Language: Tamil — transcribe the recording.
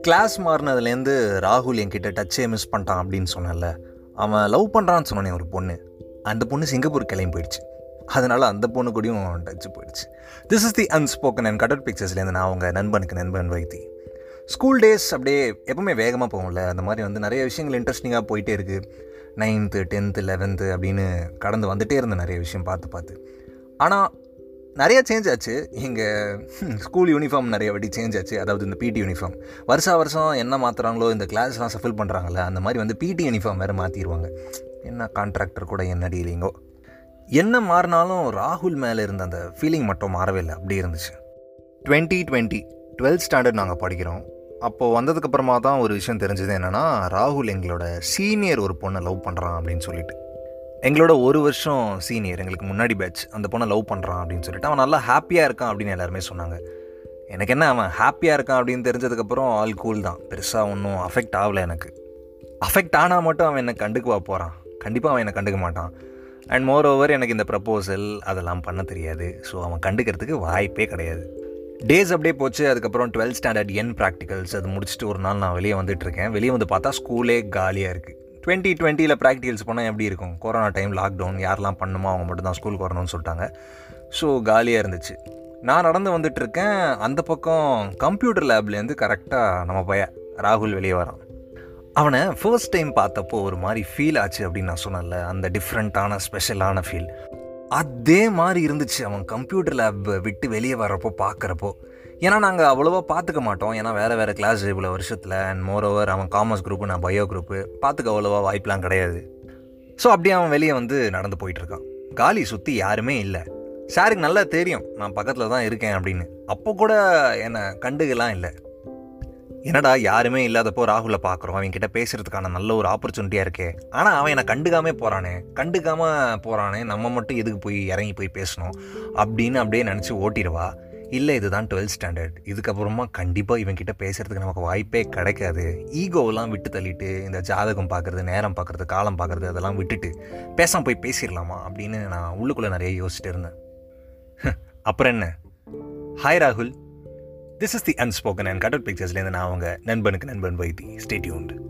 கிளாஸ் மாறினதுலேருந்து ராகுல் என்கிட்ட டச்சே மிஸ் பண்ணிட்டான் அப்படின்னு சொன்னேன்ல. அவன் லவ் பண்ணுறான்னு சொன்னானே ஒரு பொண்ணு. அந்த பொண்ணு சிங்கப்பூர் கிளம்பி போயிடுச்சு. அதனால் அந்த பொண்ணு கூடயும் டச்சு போயிடுச்சு. This is the unspoken and கடல் பிக்சர்ஸ்லேருந்து நான் அவங்க நண்பனுக்கு நண்பன் வைத்தி. ஸ்கூல் டேஸ் அப்படியே எப்பவுமே வேகமாக போகும்ல. அந்த மாதிரி வந்து நிறைய விஷயங்கள் இன்ட்ரெஸ்டிங்காக போயிட்டே இருக்குது நைன்த்து டென்த்து லெவன்த்து அப்படின்னு கடந்து வந்துகிட்டே இருந்த நிறைய விஷயம் பார்த்து பார்த்து. ஆனால் நிறைய சேஞ்ச் ஆச்சு. எங்கள் ஸ்கூல் யூனிஃபார்ம் நிறைய வாட்டி சேஞ்ச் ஆச்சு. அதாவது இந்த பிடி யூனிஃபார்ம் வருஷா வருஷம் என்ன மாற்றுறாங்களோ இந்த கிளாஸ்லாம் சஃபில் பண்ணுறாங்கல்ல அந்த மாதிரி வந்து பிடி யூனிஃபார்ம் வேறு மாற்றிடுவாங்க என்ன கான்ட்ராக்டர் கூட என்ன டீலிங்கோ என்ன மாறினாலும் ராகுல் மேலே இருந்த அந்த ஃபீலிங் மட்டும் மாறவே இல்லை. அப்படி இருந்துச்சு. டுவெண்ட்டி டுவெண்ட்டி டுவெல்த் ஸ்டாண்டர்ட் நாங்கள் படிக்கிறோம். அப்போது வந்ததுக்கப்புறமா தான் ஒரு விஷயம் தெரிஞ்சது என்னென்னா ராகுல் எங்களோட சீனியர் ஒரு பொண்ணை லவ் பண்ணுறான் அப்படின்னு சொல்லிட்டு. எங்களோட ஒரு வருஷம் சீனியர் எங்களுக்கு முன்னாடி பேட்ச் அந்த பொண்ணை லவ் பண்ணுறான் அப்படின்னு சொல்லிட்டு அவன் நல்லா ஹாப்பியாக இருக்கான் அப்படின்னு எல்லாருமே சொன்னாங்க. எனக்கு என்ன அவன் ஹாப்பியாக இருக்கான் அப்படின்னு தெரிஞ்சதுக்கப்புறம் ஆல் கூல் தான். பெருசாக ஒன்றும் அஃபெக்ட் ஆகலை எனக்கு. அஃபெக்ட் ஆனால் மட்டும் அவன் என்னை கண்டுக்குவா போகிறான் கண்டிப்பாக அவன் என்னை கண்டுக்க மாட்டான். அண்ட் மோர் ஓவர் எனக்கு இந்த ப்ரப்போசல் அதெல்லாம் பண்ண தெரியாது. ஸோ அவன் கண்டுக்கிறதுக்கு வாய்ப்பே கிடையாது. டேஸ் அப்படியே போச்சு. அதுக்கப்புறம் டுவெல்த் ஸ்டாண்டர்ட் என் ப்ராக்டிகல்ஸ் அது முடிச்சுட்டு ஒரு நாள் நான் வெளியே வந்துட்டுருக்கேன் வெளியே வந்து பார்த்தா ஸ்கூலே காலியாக இருக்குது டுவெண்ட்டி டுவெண்ட்டியில் ப்ராக்டிகல்ஸ் போனால் எப்படி இருக்கும்? கொரோனா டைம் லாக்டவுன் யாரெல்லாம் பண்ணுமோ அவங்க மட்டும் தான் ஸ்கூலுக்கு வரணும்னு சொல்லிட்டாங்க. ஸோ காலியாக இருந்துச்சு. நான் நடந்து வந்துட்டு இருக்கேன். அந்த பக்கம் கம்ப்யூட்டர் லேப்லேருந்து கரெக்டாக நம்ம பைய ராகுல் வெளியே வரான். அவனை ஃபர்ஸ்ட் டைம் பார்த்தப்போ ஒரு மாதிரி ஃபீல் ஆச்சு அப்படின்னு நான் சொன்னேன்ல. அந்த டிஃப்ரெண்ட்டான ஸ்பெஷலான ஃபீல் அதே மாதிரி இருந்துச்சு அவன் கம்ப்யூட்டர் லேப் விட்டு வெளியே வர்றப்போ பார்க்குறப்போ. ஏன்னா நாங்கள் அவ்வளோவா பார்த்துக்க மாட்டோம். ஏன்னா வேறு வேறு கிளாஸ் இவ்வளோ வருஷத்தில் அண்ட் மோர் ஓவர் அவன் காமர்ஸ் குரூப்பு நான் பயோ குரூப்பு பார்த்துக்க அவ்வளோவா வாய்ப்பெலாம் கிடையாது. ஸோ அப்படியே அவன் வெளியே வந்து நடந்து போயிட்டுருக்கான் காலி சுற்றி யாருமே இல்லை. சாருக்கு நல்லா தெரியும் நான் பக்கத்தில் தான் இருக்கேன் அப்படின்னு. அப்போ கூட என்னை கண்டுகலாம் இல்லை. என்னடா யாருமே இல்லாதப்போ ராகுலை பார்க்குறோம் அவன் பேசுகிறதுக்கான நல்ல ஒரு ஆப்பர்ச்சுனிட்டியாக இருக்கே. ஆனால் அவன் என்னை கண்டுக்காமே போகிறானே கண்டுக்காமல் போகிறானே நம்ம மட்டும் எதுக்கு போய் இறங்கி போய் பேசணும்? அப்படின்னு அப்படியே நினச்சி ஓட்டிடுவா. இல்லை இதுதான் டுவெல்த் ஸ்டாண்டர்ட் இதுக்கப்புறமா கண்டிப்பாக இவன் பேசுகிறதுக்கு நமக்கு வாய்ப்பே கிடைக்காது. ஈகோவெல்லாம் விட்டு தள்ளிட்டு இந்த ஜாதகம் பார்க்குறது நேரம் பார்க்குறது காலம் பார்க்குறது அதெல்லாம் விட்டுட்டு பேசாமல் போய் பேசிடலாமா அப்படின்னு நான் உள்ளுக்குள்ளே நிறைய யோசிச்சுட்டு இருந்தேன். அப்புறம் என்ன? ஹாய் ராகுல் this is the unspoken and கடல் பிக்சர்ஸ்லேருந்து நான் அவங்க நண்பனுக்கு நண்பன் வைத்தி. ஸ்டேட்யூண்டு